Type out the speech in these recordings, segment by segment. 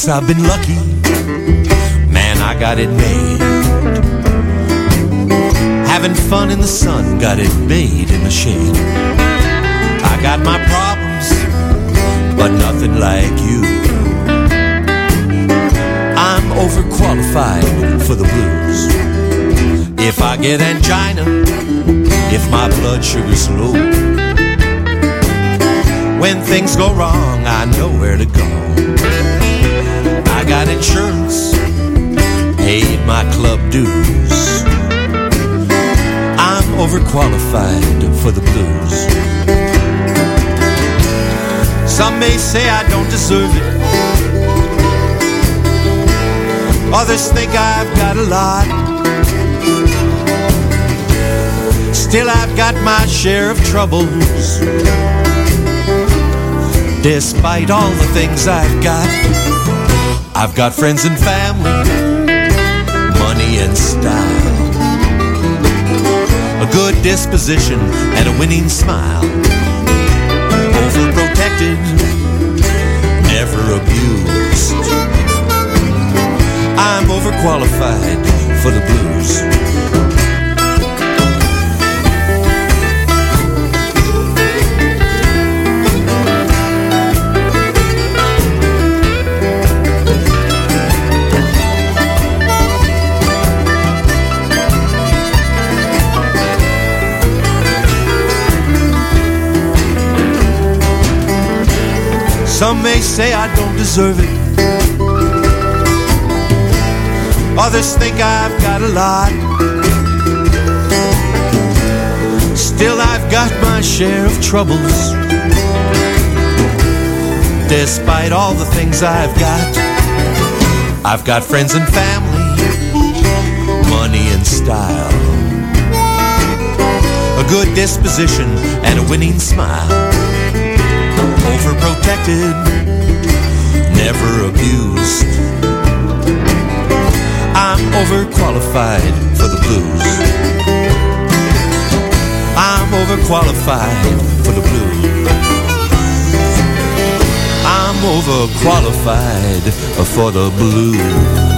Guess I've been lucky. Man, I got it made. Having fun in the sun, got it made in the shade. I got my problems, but nothing like you. I'm overqualified for the blues. If I get angina, if my blood sugar's low, when things go wrong, I know where to go. Got insurance, paid my club dues. I'm overqualified for the blues. Some may say I don't deserve it. Others think I've got a lot. Still, I've got my share of troubles. Despite all the things I've got. I've got friends and family, money and style, a good disposition and a winning smile. Overprotected, never abused. I'm overqualified for the blues. Some may say I don't deserve it. Others think I've got a lot. Still, I've got my share of troubles. Despite all the things I've got, I've got friends and family, money and style, a good disposition, and a winning smile overprotected, never abused. I'm overqualified for the blues. I'm overqualified for the blues. I'm overqualified for the blues.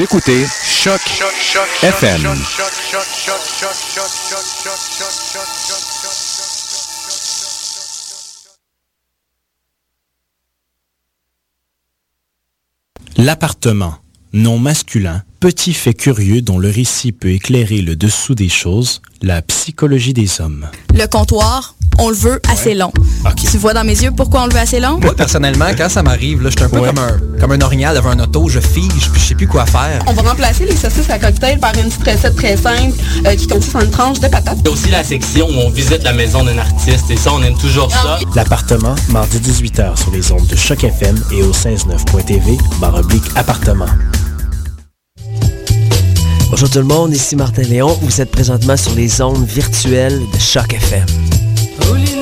Écoutez Choc, FM. L'appartement, nom masculin, petit fait curieux dont le récit peut éclairer le dessous des choses, la psychologie des hommes. Le comptoir, on le veut assez long. Tu vois dans mes yeux pourquoi on le veut assez long? Moi, personnellement, quand ça m'arrive, je suis un peu comme, un, comme un orignal devant un auto, je fige, puis je sais plus quoi faire. On va remplacer les saucisses à cocktail par une petite recette très simple euh, qui consiste en une tranche de patate. Il y a aussi la section où on visite la maison d'un artiste, et ça, on aime toujours ça. L'appartement, mardi 18h sur les ondes de Choc FM et au 169.tv, barre oblique appartement. Bonjour tout le monde, ici Martin Léon. Vous êtes présentement sur les ondes virtuelles de Choc FM. There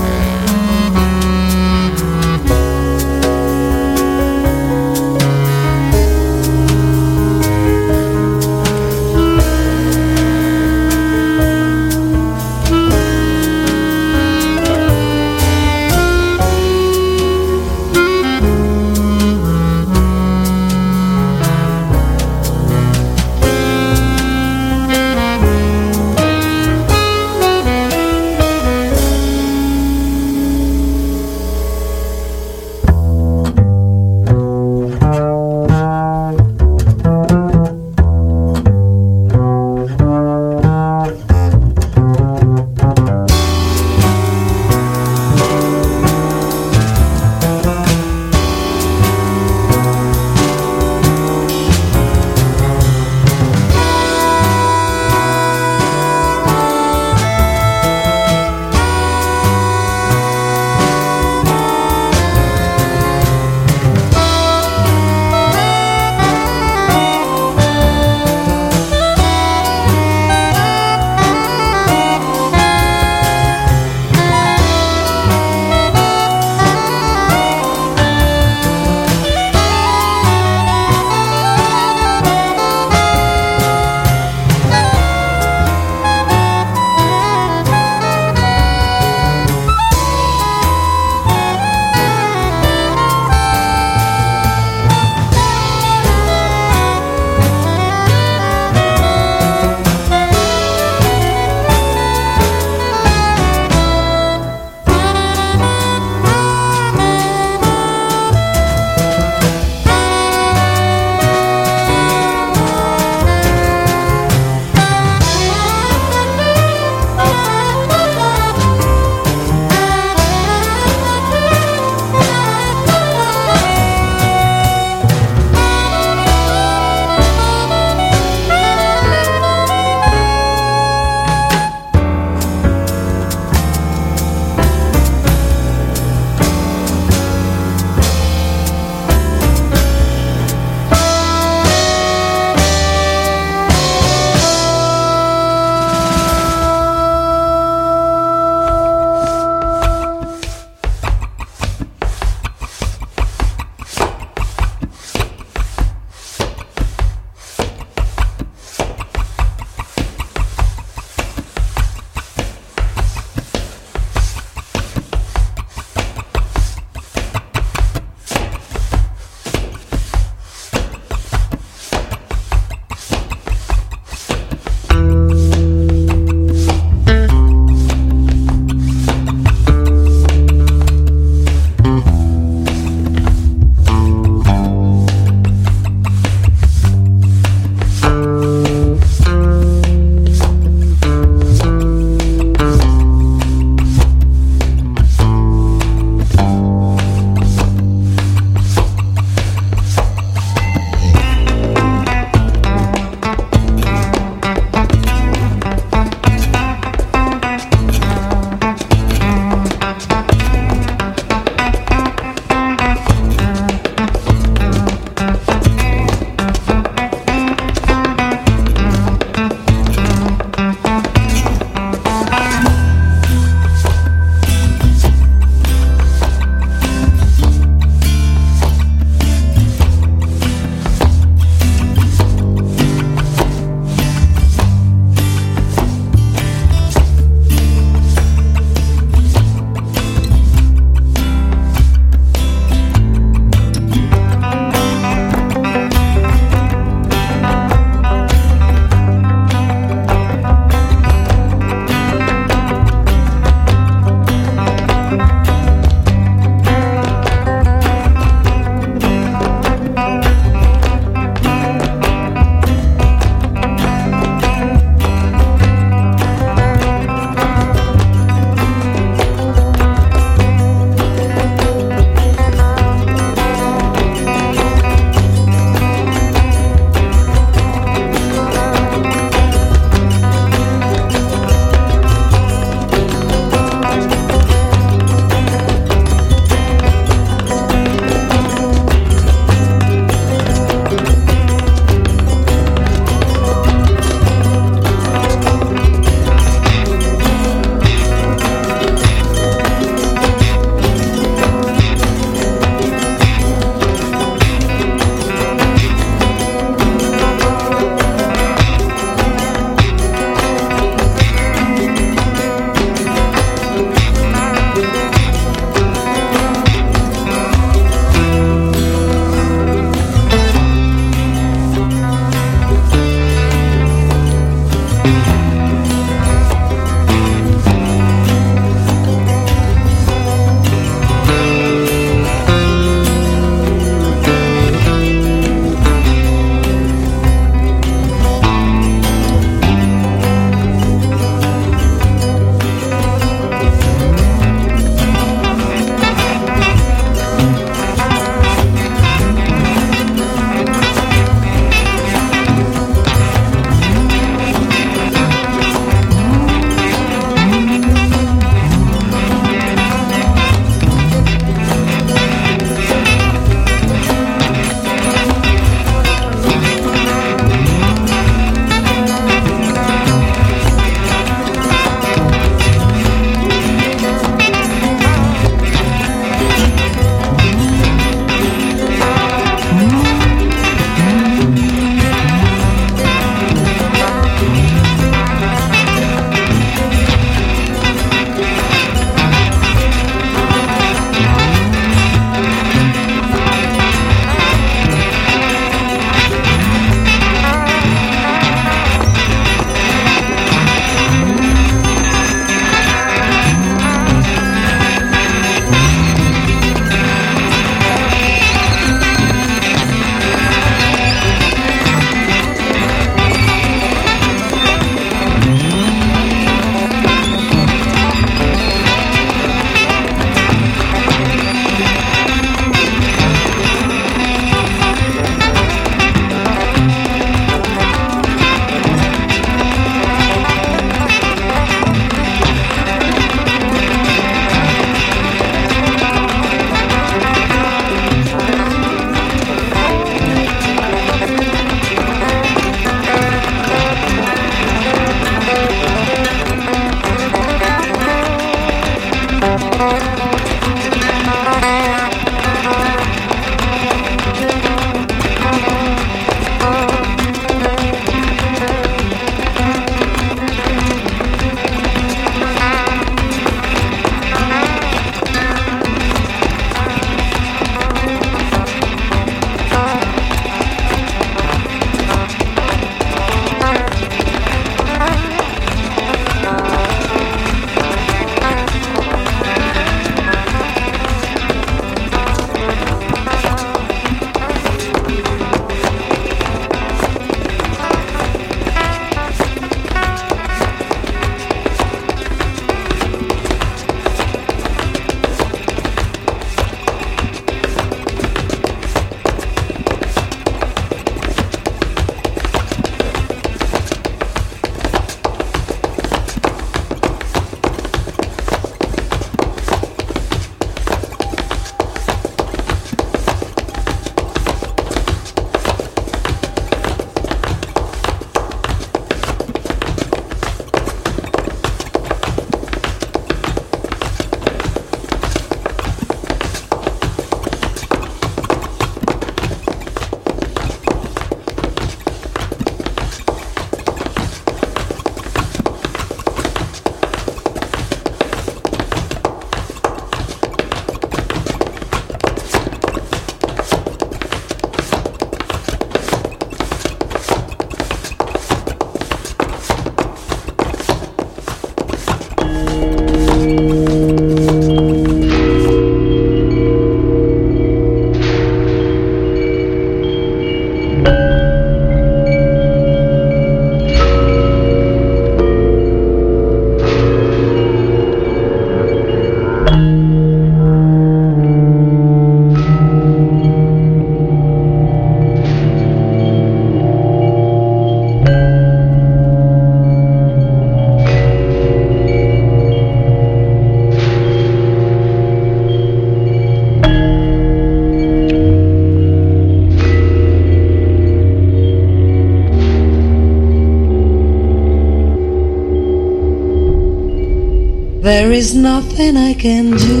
is nothing I can do.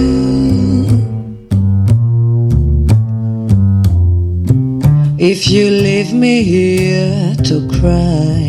If you leave me here to cry